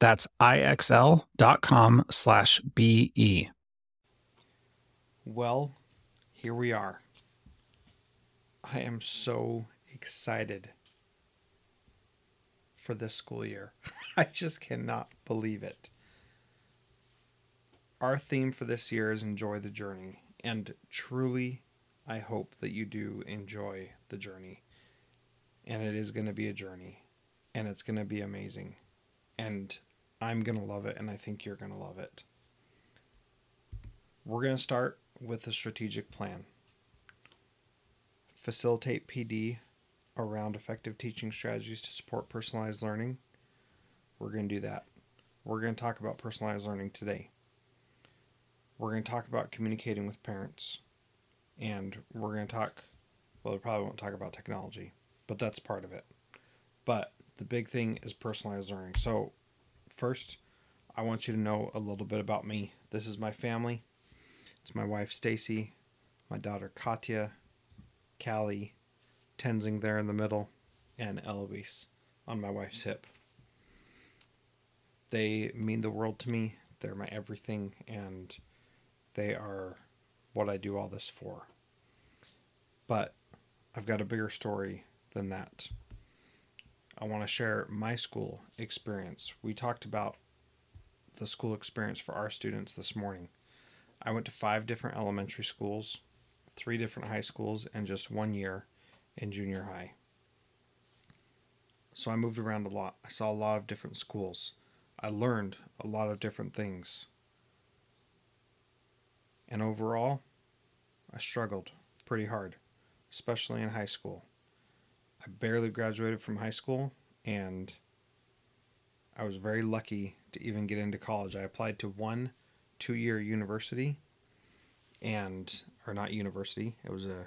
That's ixl.com slash BE. Well, here we are. I am so excited for this school year. I just cannot believe it our theme for this year is enjoy the journey. And truly, I hope that you do enjoy the journey. And it is going to be a journey. And it's going to be amazing. And I'm going to love it. And I think you're going to love it. We're going to start with a strategic plan. Facilitate PD around effective teaching strategies to support personalized learning. We're going to do that. We're going to talk about personalized learning today we're going to talk about communicating with parents and we're going to talk well we probably won't talk about technology but that's part of it but the big thing is personalized learning so first i want you to know a little bit about me this is my family it's my wife stacy my daughter katya callie tenzing there in the middle and eloise on my wife's hip they mean the world to me they're my everything and they are what I do all this for. But I've got a bigger story than that. I want to share my school experience. We talked about the school experience for our students this morning. I went to five different elementary schools, three different high schools, and just one year in junior high. So I moved around a lot. I saw a lot of different schools. I learned a lot of different things. And overall, I struggled pretty hard, especially in high school. I barely graduated from high school and I was very lucky to even get into college. I applied to one two year university and, or not university, it was a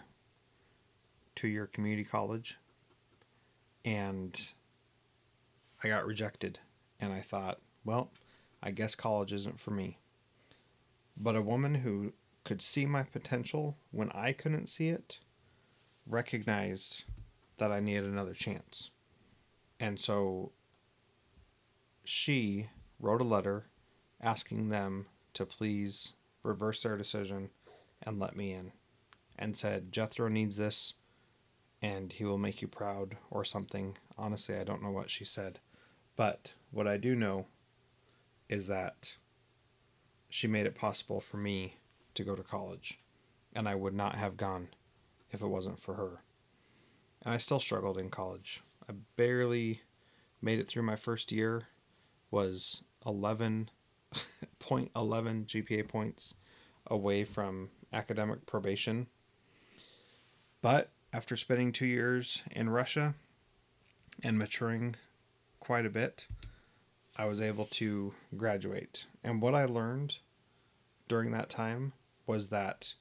two year community college. And I got rejected. And I thought, well, I guess college isn't for me. But a woman who could see my potential when I couldn't see it recognized that I needed another chance. And so she wrote a letter asking them to please reverse their decision and let me in and said Jethro needs this and he will make you proud or something. Honestly, I don't know what she said. But what I do know is that she made it possible for me to go to college, and I would not have gone if it wasn't for her. And I still struggled in college. I barely made it through my first year, was 11.11 GPA points away from academic probation. But after spending two years in Russia and maturing quite a bit, I was able to graduate. And what I learned during that time was that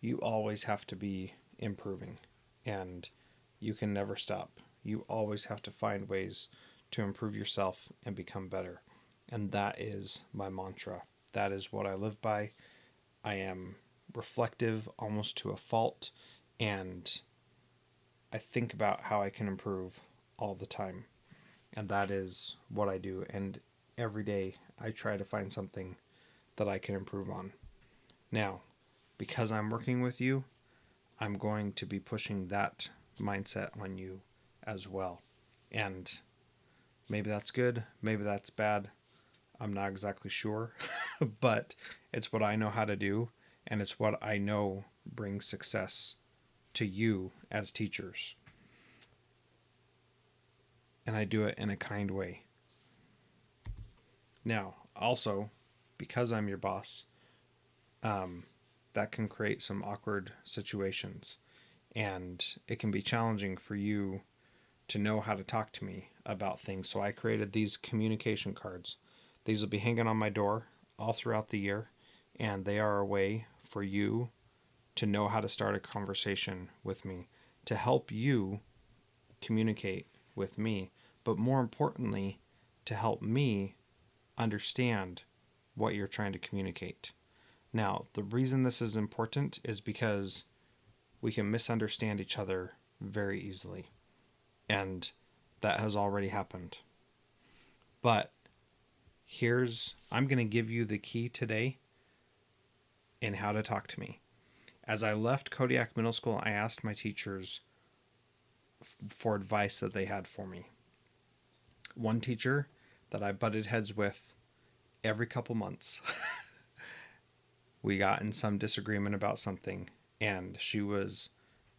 you always have to be improving and you can never stop. You always have to find ways to improve yourself and become better. And that is my mantra that is what I live by. I am reflective almost to a fault, and I think about how I can improve all the time. And that is what I do. And every day I try to find something that I can improve on. Now, because I'm working with you, I'm going to be pushing that mindset on you as well. And maybe that's good, maybe that's bad. I'm not exactly sure, but it's what I know how to do, and it's what I know brings success to you as teachers. And I do it in a kind way. Now, also, because I'm your boss, um, that can create some awkward situations. And it can be challenging for you to know how to talk to me about things. So I created these communication cards. These will be hanging on my door all throughout the year, and they are a way for you to know how to start a conversation with me, to help you communicate with me, but more importantly, to help me understand what you're trying to communicate. Now, the reason this is important is because we can misunderstand each other very easily. And that has already happened. But here's I'm going to give you the key today in how to talk to me. As I left Kodiak Middle School, I asked my teachers f- for advice that they had for me. One teacher that I butted heads with every couple months. we got in some disagreement about something, and she was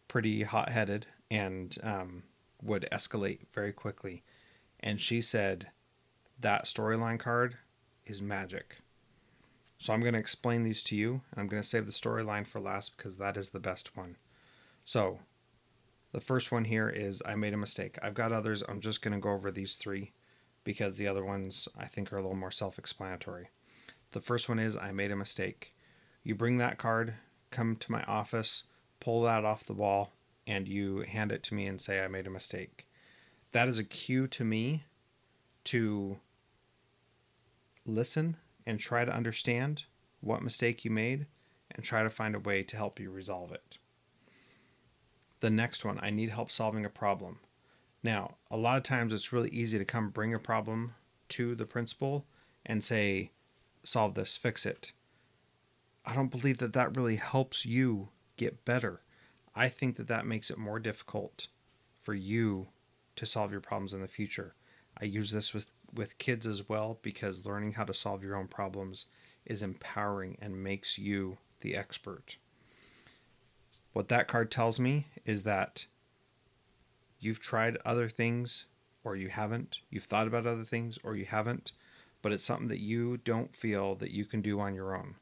pretty hot headed and um, would escalate very quickly. And she said, That storyline card is magic. So I'm going to explain these to you. I'm going to save the storyline for last because that is the best one. So the first one here is I made a mistake. I've got others. I'm just going to go over these three because the other ones I think are a little more self explanatory. The first one is I made a mistake. You bring that card, come to my office, pull that off the wall, and you hand it to me and say, I made a mistake. That is a cue to me to listen and try to understand what mistake you made and try to find a way to help you resolve it. The next one, I need help solving a problem. Now, a lot of times it's really easy to come bring a problem to the principal and say, solve this, fix it. I don't believe that that really helps you get better. I think that that makes it more difficult for you to solve your problems in the future. I use this with, with kids as well because learning how to solve your own problems is empowering and makes you the expert. What that card tells me is that you've tried other things or you haven't. You've thought about other things or you haven't, but it's something that you don't feel that you can do on your own.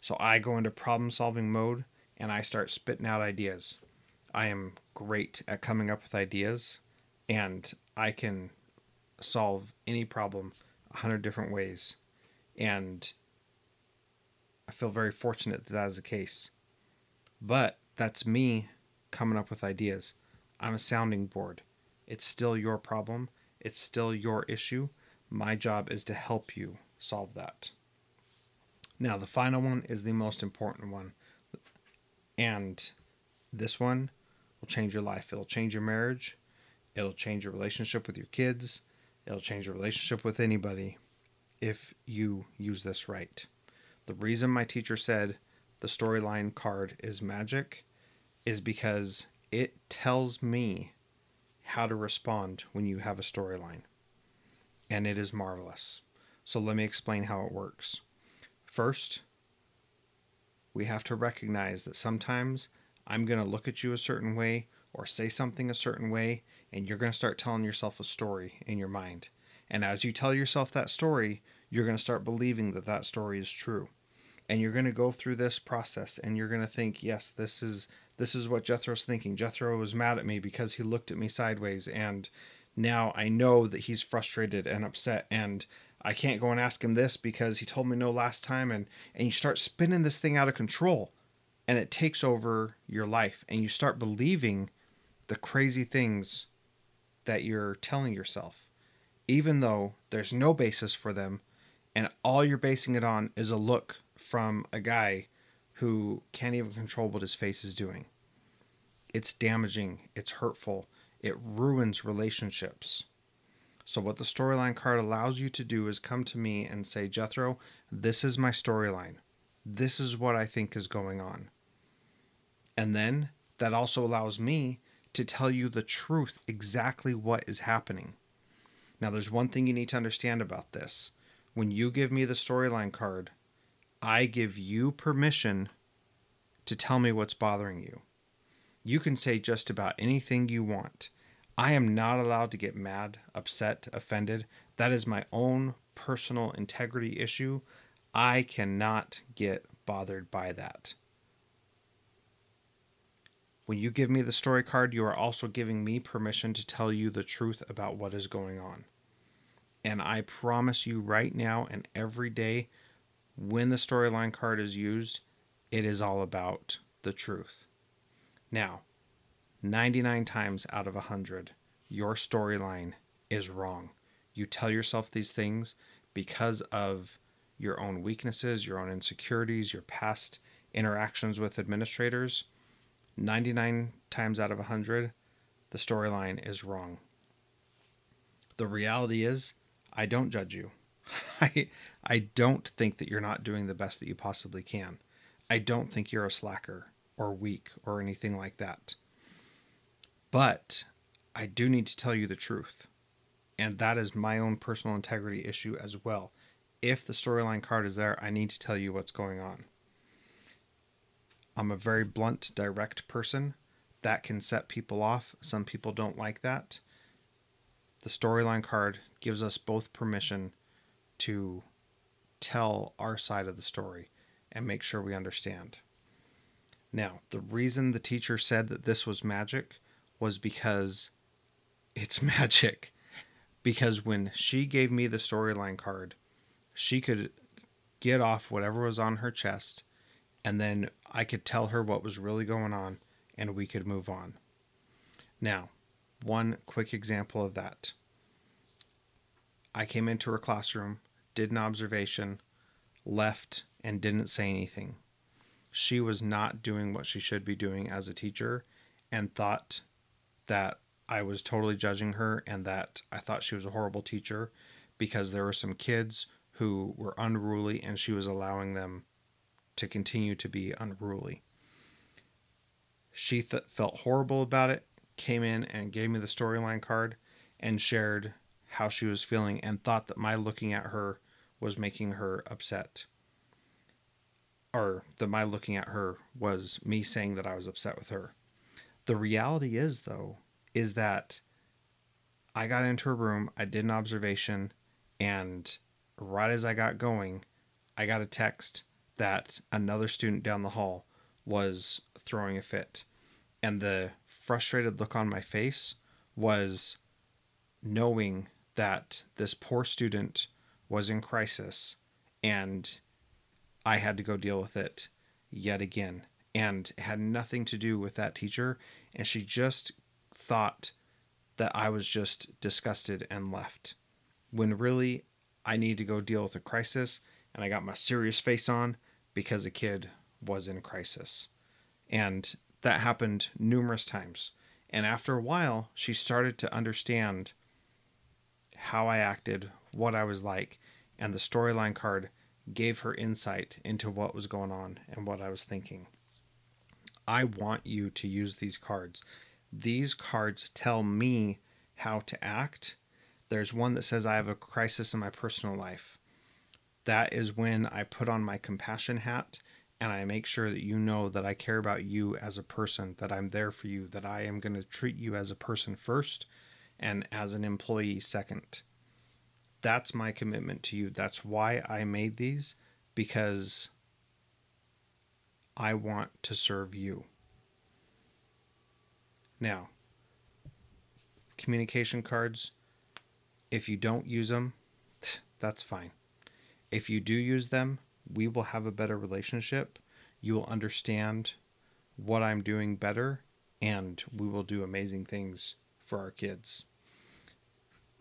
So I go into problem solving mode and I start spitting out ideas. I am great at coming up with ideas and I can solve any problem a hundred different ways. And I feel very fortunate that that is the case. But that's me coming up with ideas. I'm a sounding board. It's still your problem, it's still your issue. My job is to help you solve that. Now, the final one is the most important one. And this one will change your life. It'll change your marriage. It'll change your relationship with your kids. It'll change your relationship with anybody if you use this right. The reason my teacher said the storyline card is magic is because it tells me how to respond when you have a storyline. And it is marvelous. So let me explain how it works. First, we have to recognize that sometimes I'm going to look at you a certain way or say something a certain way, and you're going to start telling yourself a story in your mind. And as you tell yourself that story, you're going to start believing that that story is true. And you're going to go through this process and you're going to think, yes, this is this is what Jethro's thinking. Jethro was mad at me because he looked at me sideways, and now I know that he's frustrated and upset, and I can't go and ask him this because he told me no last time, and and you start spinning this thing out of control, and it takes over your life, and you start believing the crazy things that you're telling yourself, even though there's no basis for them, And all you're basing it on is a look from a guy who can't even control what his face is doing. It's damaging, it's hurtful, it ruins relationships. So, what the storyline card allows you to do is come to me and say, Jethro, this is my storyline. This is what I think is going on. And then that also allows me to tell you the truth, exactly what is happening. Now, there's one thing you need to understand about this. When you give me the storyline card, I give you permission to tell me what's bothering you. You can say just about anything you want. I am not allowed to get mad, upset, offended. That is my own personal integrity issue. I cannot get bothered by that. When you give me the story card, you are also giving me permission to tell you the truth about what is going on. And I promise you right now and every day, when the storyline card is used, it is all about the truth. Now, 99 times out of 100, your storyline is wrong. You tell yourself these things because of your own weaknesses, your own insecurities, your past interactions with administrators. 99 times out of 100, the storyline is wrong. The reality is, I don't judge you. I, I don't think that you're not doing the best that you possibly can. I don't think you're a slacker or weak or anything like that. But I do need to tell you the truth. And that is my own personal integrity issue as well. If the storyline card is there, I need to tell you what's going on. I'm a very blunt, direct person. That can set people off. Some people don't like that. The storyline card gives us both permission to tell our side of the story and make sure we understand. Now, the reason the teacher said that this was magic was because it's magic. Because when she gave me the storyline card, she could get off whatever was on her chest, and then I could tell her what was really going on, and we could move on. Now, one quick example of that. I came into her classroom, did an observation, left, and didn't say anything. She was not doing what she should be doing as a teacher and thought that I was totally judging her and that I thought she was a horrible teacher because there were some kids who were unruly and she was allowing them to continue to be unruly. She th- felt horrible about it, came in and gave me the storyline card and shared how she was feeling and thought that my looking at her was making her upset. Or that my looking at her was me saying that I was upset with her. The reality is, though, is that I got into a room, I did an observation, and right as I got going, I got a text that another student down the hall was throwing a fit. And the frustrated look on my face was knowing that this poor student was in crisis and I had to go deal with it yet again. And had nothing to do with that teacher. And she just thought that I was just disgusted and left. When really, I need to go deal with a crisis. And I got my serious face on because a kid was in crisis. And that happened numerous times. And after a while, she started to understand how I acted, what I was like, and the storyline card gave her insight into what was going on and what I was thinking. I want you to use these cards. These cards tell me how to act. There's one that says I have a crisis in my personal life. That is when I put on my compassion hat and I make sure that you know that I care about you as a person, that I'm there for you, that I am going to treat you as a person first and as an employee second that's my commitment to you. That's why I made these because I want to serve you. Now, communication cards, if you don't use them, that's fine. If you do use them, we will have a better relationship. You will understand what I'm doing better, and we will do amazing things for our kids.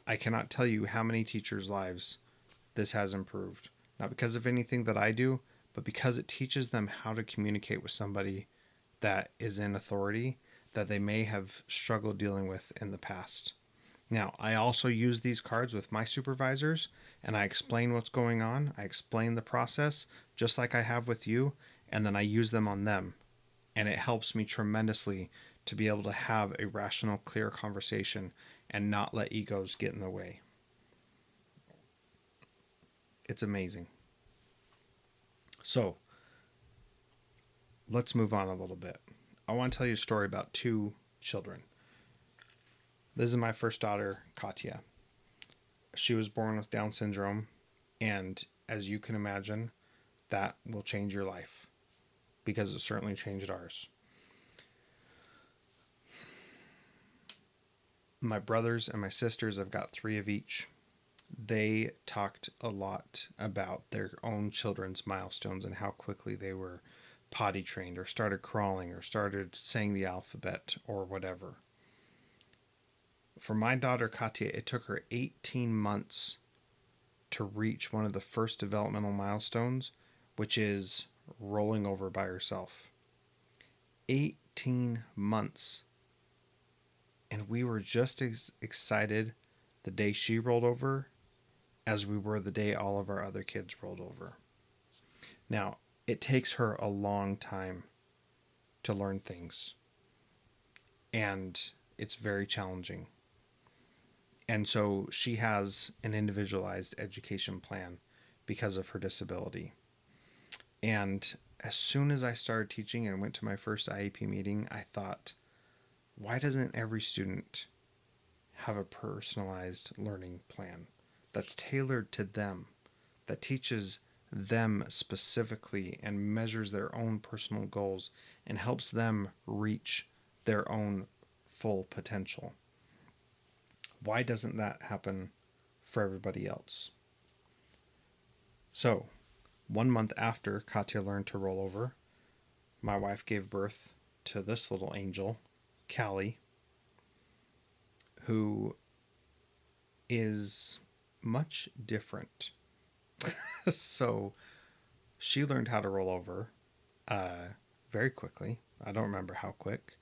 I cannot tell you how many teachers' lives this has improved. Not because of anything that I do, but because it teaches them how to communicate with somebody that is in authority that they may have struggled dealing with in the past. Now, I also use these cards with my supervisors and I explain what's going on. I explain the process just like I have with you, and then I use them on them. And it helps me tremendously to be able to have a rational, clear conversation and not let egos get in the way. It's amazing. So, let's move on a little bit. I want to tell you a story about two children. This is my first daughter, Katya. She was born with Down syndrome, and as you can imagine, that will change your life because it certainly changed ours. My brothers and my sisters, I've got three of each. They talked a lot about their own children's milestones and how quickly they were potty trained or started crawling or started saying the alphabet or whatever for my daughter Katya, it took her 18 months to reach one of the first developmental milestones, which is rolling over by herself. 18 months. And we were just as excited the day she rolled over as we were the day all of our other kids rolled over. Now, it takes her a long time to learn things, and it's very challenging. And so she has an individualized education plan because of her disability. And as soon as I started teaching and went to my first IEP meeting, I thought, why doesn't every student have a personalized learning plan that's tailored to them, that teaches them specifically and measures their own personal goals and helps them reach their own full potential? Why doesn't that happen for everybody else? So, one month after Katya learned to roll over, my wife gave birth to this little angel, Callie, who is much different. so, she learned how to roll over uh, very quickly. I don't remember how quick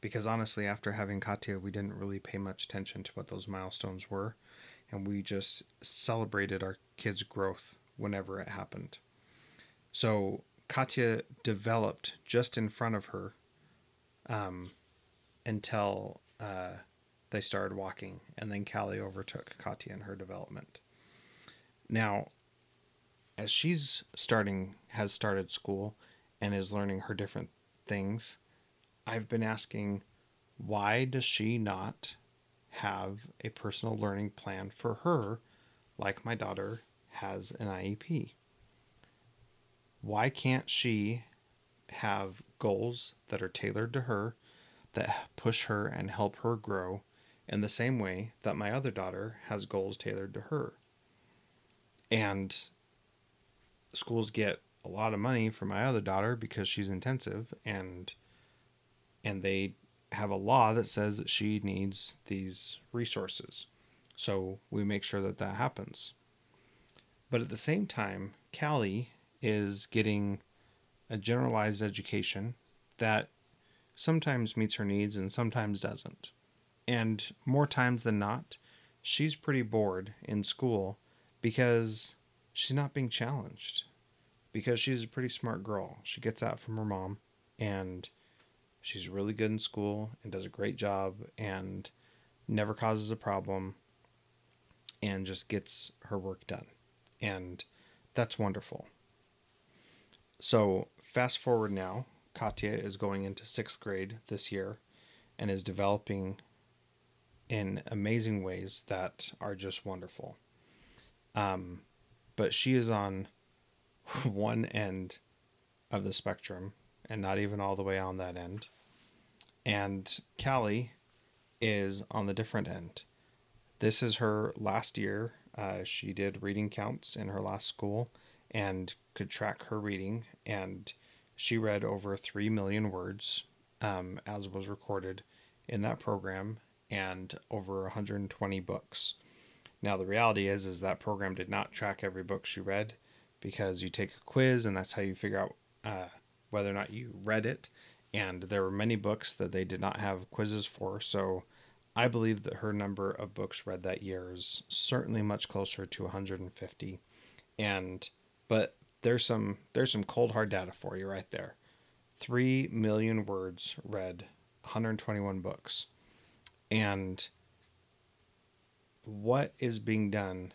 because honestly, after having Katya, we didn't really pay much attention to what those milestones were, and we just celebrated our kids' growth whenever it happened. So Katya developed just in front of her um, until uh, they started walking, and then Callie overtook Katya in her development. Now, as she's starting, has started school and is learning her different things, I've been asking why does she not have a personal learning plan for her like my daughter has an IEP? Why can't she have goals that are tailored to her that push her and help her grow in the same way that my other daughter has goals tailored to her? And schools get a lot of money for my other daughter because she's intensive and and they have a law that says that she needs these resources. So we make sure that that happens. But at the same time, Callie is getting a generalized education that sometimes meets her needs and sometimes doesn't. And more times than not, she's pretty bored in school because she's not being challenged. Because she's a pretty smart girl. She gets out from her mom and She's really good in school and does a great job and never causes a problem and just gets her work done. And that's wonderful. So, fast forward now, Katya is going into sixth grade this year and is developing in amazing ways that are just wonderful. Um, but she is on one end of the spectrum and not even all the way on that end and Callie is on the different end. This is her last year. Uh, she did reading counts in her last school and could track her reading, and she read over 3 million words um, as was recorded in that program and over 120 books. Now the reality is is that program did not track every book she read because you take a quiz and that's how you figure out uh, whether or not you read it. And there were many books that they did not have quizzes for, so I believe that her number of books read that year is certainly much closer to 150. And but there's some there's some cold hard data for you right there. 3 million words read, 121 books. And what is being done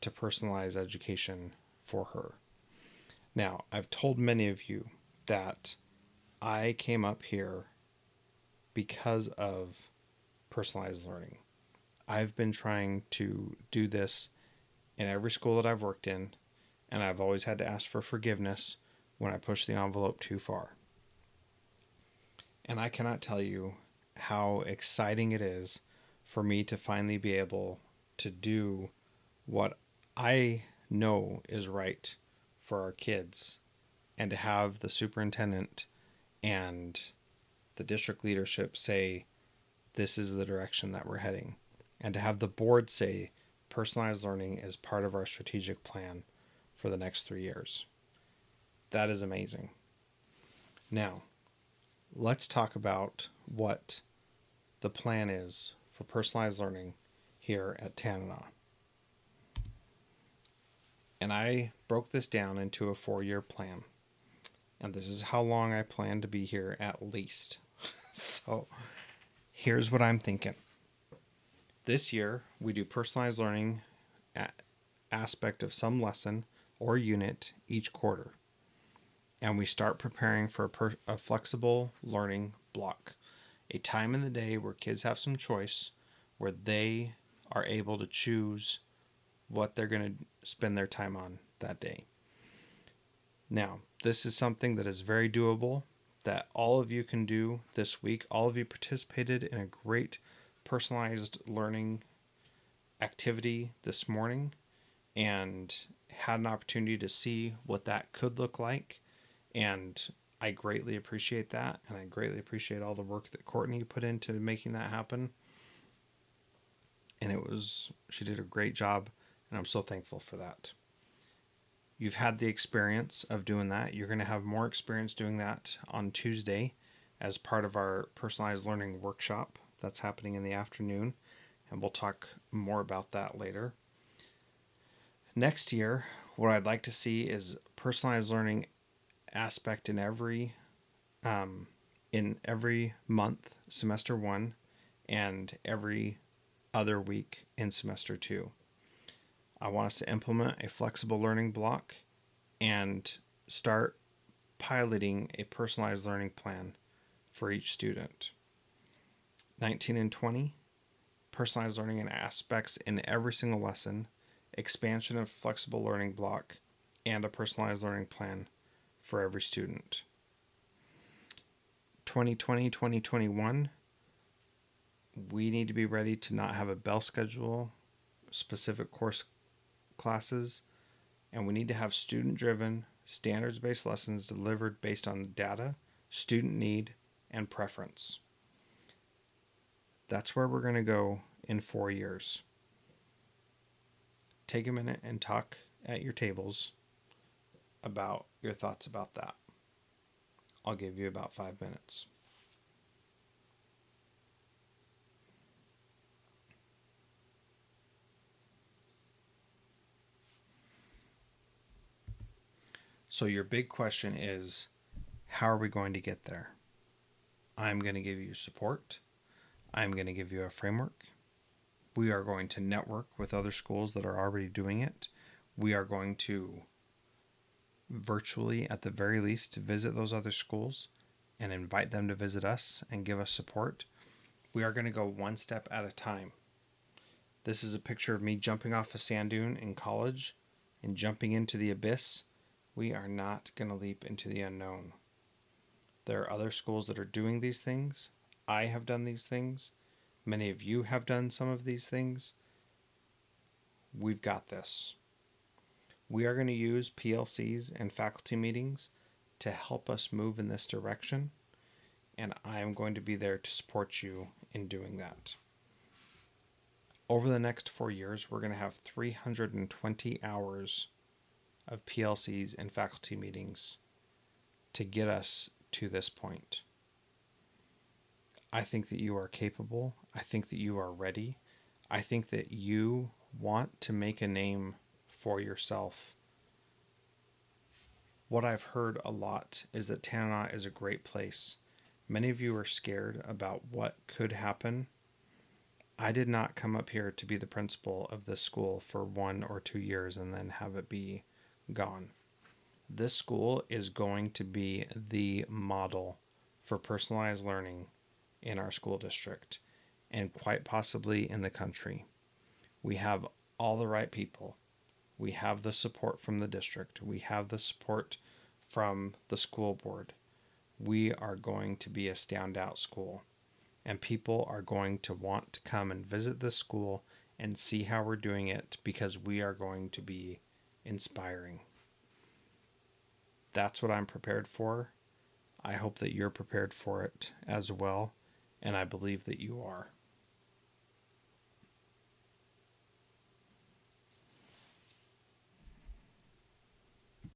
to personalize education for her? Now, I've told many of you that I came up here because of personalized learning. I've been trying to do this in every school that I've worked in, and I've always had to ask for forgiveness when I push the envelope too far. And I cannot tell you how exciting it is for me to finally be able to do what I know is right for our kids and to have the superintendent and the district leadership say, this is the direction that we're heading. And to have the board say, personalized learning is part of our strategic plan for the next three years. That is amazing. Now, let's talk about what the plan is for personalized learning here at Tanana. And I broke this down into a four year plan. And this is how long I plan to be here at least. so here's what I'm thinking. This year, we do personalized learning aspect of some lesson or unit each quarter and we start preparing for a, per, a flexible learning block, a time in the day where kids have some choice, where they are able to choose what they're going to spend their time on that day. Now, this is something that is very doable that all of you can do this week. All of you participated in a great personalized learning activity this morning and had an opportunity to see what that could look like and I greatly appreciate that, and I greatly appreciate all the work that Courtney put into making that happen. And it was, she did a great job, and I'm so thankful for that. You've had the experience of doing that. You're going to have more experience doing that on Tuesday as part of our personalized learning workshop that's happening in the afternoon, and we'll talk more about that later. Next year, what I'd like to see is personalized learning aspect in every um, in every month semester one and every other week in semester two. I want us to implement a flexible learning block and start piloting a personalized learning plan for each student. 19 and 20, personalized learning and aspects in every single lesson, expansion of flexible learning block, and a personalized learning plan for every student. 2020 2021 we need to be ready to not have a bell schedule specific course classes and we need to have student driven standards based lessons delivered based on data student need and preference that's where we're going to go in 4 years take a minute and talk at your tables about your thoughts about that. I'll give you about five minutes. So, your big question is how are we going to get there? I'm going to give you support. I'm going to give you a framework. We are going to network with other schools that are already doing it. We are going to virtually at the very least to visit those other schools and invite them to visit us and give us support. We are going to go one step at a time. This is a picture of me jumping off a sand dune in college and jumping into the abyss. We are not going to leap into the unknown. There are other schools that are doing these things. I have done these things. Many of you have done some of these things. We've got this. We are going to use PLCs and faculty meetings to help us move in this direction, and I am going to be there to support you in doing that. over the next four years, we're going to have 320 hours of PLCs and faculty meetings to get us to this point. I think that you are capable. I think that you are ready. I think that you want to make a name for yourself. What I've heard a lot is that Tanana is a great place. Many of you are scared about what could happen I did not come up here to be the principal of this school for one or two years and then have it be gone. This school is going to be the model for personalized learning in our school district and quite possibly in the country. We have all the right people. We have the support from the district. We have the support from the school board. We are going to be a standout school and people are going to want to come and visit this school and see how we're doing it because we are going to be inspiring. That's what I'm prepared for. I hope that you're prepared for it as well, and I believe that you are.